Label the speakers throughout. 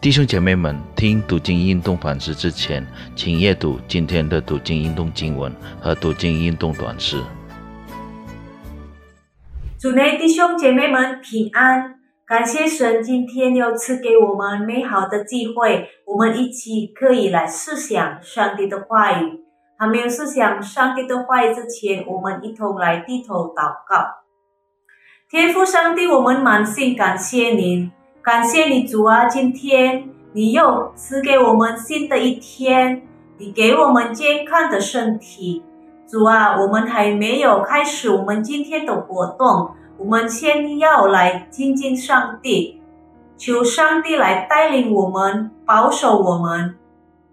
Speaker 1: 弟兄姐妹们，听读经运动反思之前，请阅读今天的读经运动经文和读经运动短诗。
Speaker 2: 主内弟兄姐妹们平安，感谢神今天又赐给我们美好的机会，我们一起可以来思想上帝的话语。还没有思想上帝的话语之前，我们一同来低头祷告。天父上帝，我们满心感谢您，感谢你主啊！今天你又赐给我们新的一天，你给我们健康的身体。主啊，我们还没有开始我们今天的活动，我们先要来亲近上帝，求上帝来带领我们，保守我们。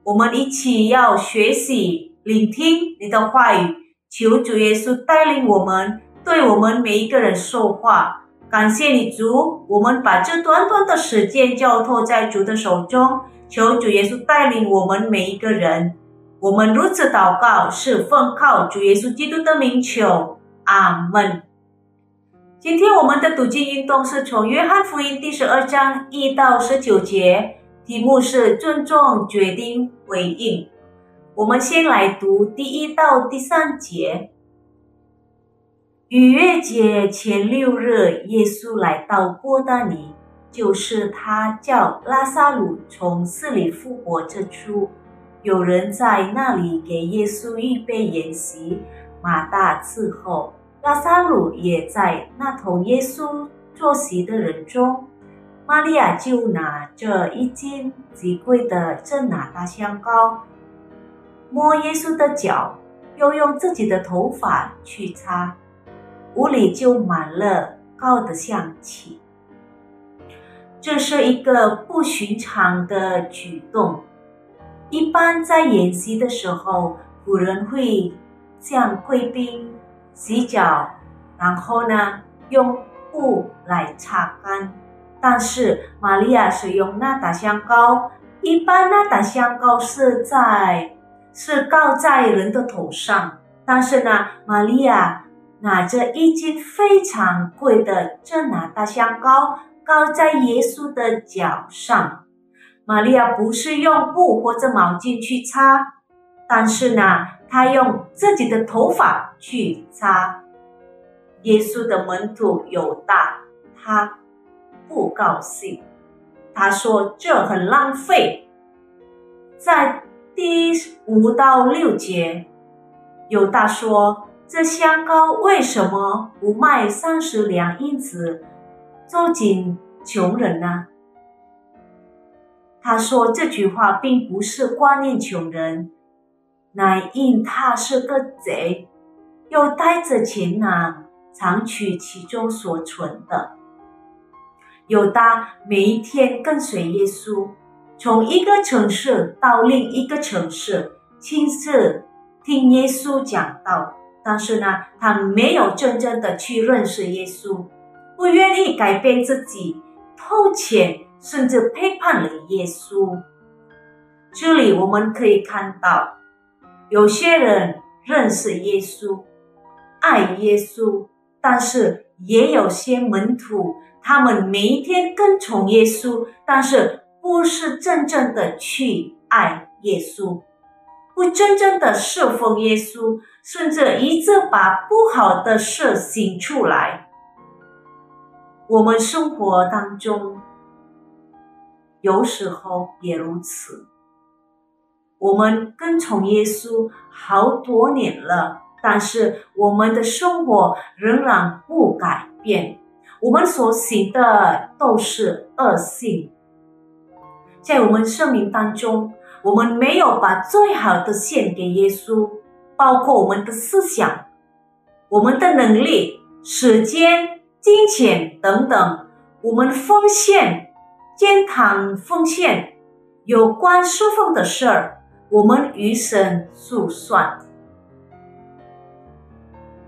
Speaker 2: 我们一起要学习。聆听你的话语，求主耶稣带领我们，对我们每一个人说话。感谢你主，我们把这短短的时间交托在主的手中，求主耶稣带领我们每一个人。我们如此祷告，是奉靠主耶稣基督的名求，阿门。今天我们的读经运动是从约翰福音第十二章一到十九节，题目是尊重决定回应。我们先来读第一到第三节。逾越节前六日，耶稣来到波大尼，就是他叫拉萨鲁从死里复活之处。有人在那里给耶稣预备筵席，马大伺候，拉萨鲁也在那同耶稣坐席的人中。玛利亚就拿着一斤极贵的正拿大香膏。摸耶稣的脚，又用自己的头发去擦，屋里就满了膏的香气。这是一个不寻常的举动。一般在演习的时候，古人会向贵宾洗脚，然后呢用布来擦干。但是玛利亚使用那打香膏，一般那打香膏是在。是膏在人的头上，但是呢，玛利亚拿着一斤非常贵的正拿大香膏，膏在耶稣的脚上。玛利亚不是用布或者毛巾去擦，但是呢，她用自己的头发去擦。耶稣的门徒犹大，他不高兴，他说这很浪费，在。第五到六节，犹大说：“这香膏为什么不卖三十两银子，周济穷人呢？”他说这句话并不是挂念穷人，乃因他是个贼，又带着钱囊，藏取其中所存的。有的每一天跟随耶稣。从一个城市到另一个城市，亲自听耶稣讲道，但是呢，他没有真正的去认识耶稣，不愿意改变自己，偷钱，甚至背叛了耶稣。这里我们可以看到，有些人认识耶稣，爱耶稣，但是也有些门徒，他们每一天跟从耶稣，但是。不是真正的去爱耶稣，不真正的侍奉耶稣，甚至一直把不好的事行出来。我们生活当中有时候也如此。我们跟从耶稣好多年了，但是我们的生活仍然不改变，我们所行的都是恶性。在我们生命当中，我们没有把最好的献给耶稣，包括我们的思想、我们的能力、时间、金钱等等，我们奉献、健康奉献有关侍奉的事儿，我们与神诉算。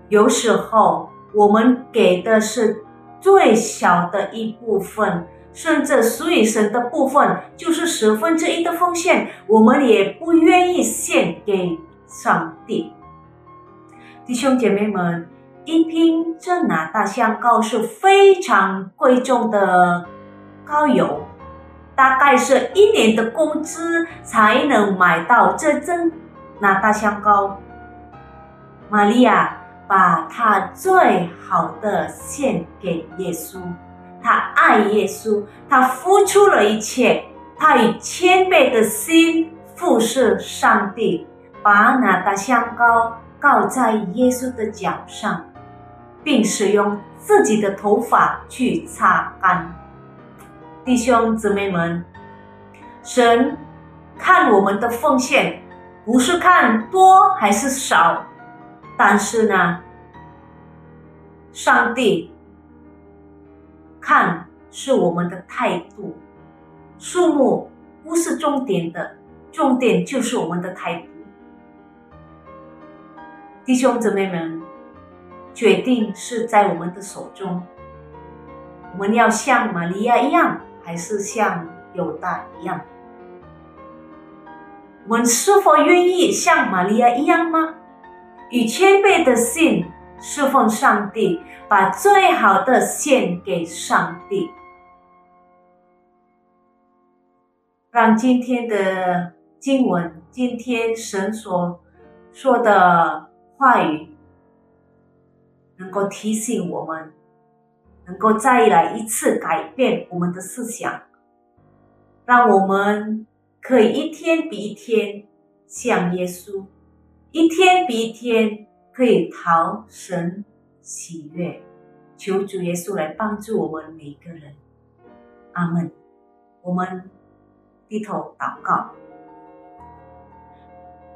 Speaker 2: 有时候，我们给的是最小的一部分。甚至属于神的部分，就是十分之一的奉献，我们也不愿意献给上帝。弟兄姐妹们，一听这拿大香膏是非常贵重的膏油，大概是一年的工资才能买到这真那大香膏。玛利亚把她最好的献给耶稣，她爱耶稣，她付出了一切，她以谦卑的心服侍上帝，把那大香膏膏在耶稣的脚上，并使用自己的头发去擦干。弟兄姊妹们，神看我们的奉献，不是看多还是少。但是呢，上帝看是我们的态度，数目不是重点的，重点就是我们的态度。弟兄姊妹们，决定是在我们的手中，我们要像玛利亚一样，还是像犹大一样？我们是否愿意像玛利亚一样吗？以谦卑的心侍奉上帝，把最好的献给上帝，让今天的经文，今天神所说的话语，能够提醒我们，能够再来一次改变我们的思想，让我们可以一天比一天像耶稣。一天比一天可以讨神喜悦，求主耶稣来帮助我们每一个人。阿门。我们低头祷告。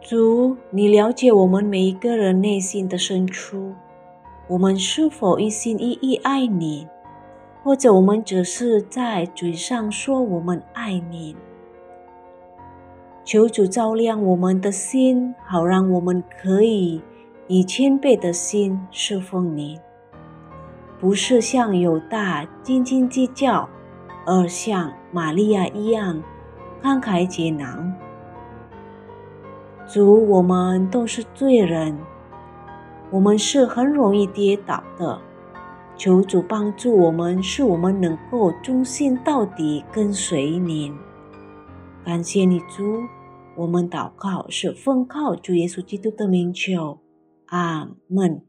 Speaker 3: 主，你了解我们每一个人内心的深处，我们是否一心一意爱你，或者我们只是在嘴上说我们爱你？求主照亮我们的心，好让我们可以以谦卑的心侍奉你，不是像犹大斤斤计较，而像玛利亚一样慷慨解囊。主，我们都是罪人，我们是很容易跌倒的。求主帮助我们，使我们能够忠心到底，跟随您。感谢你，主。我们祷告是奉靠主耶稣基督的名求，阿门。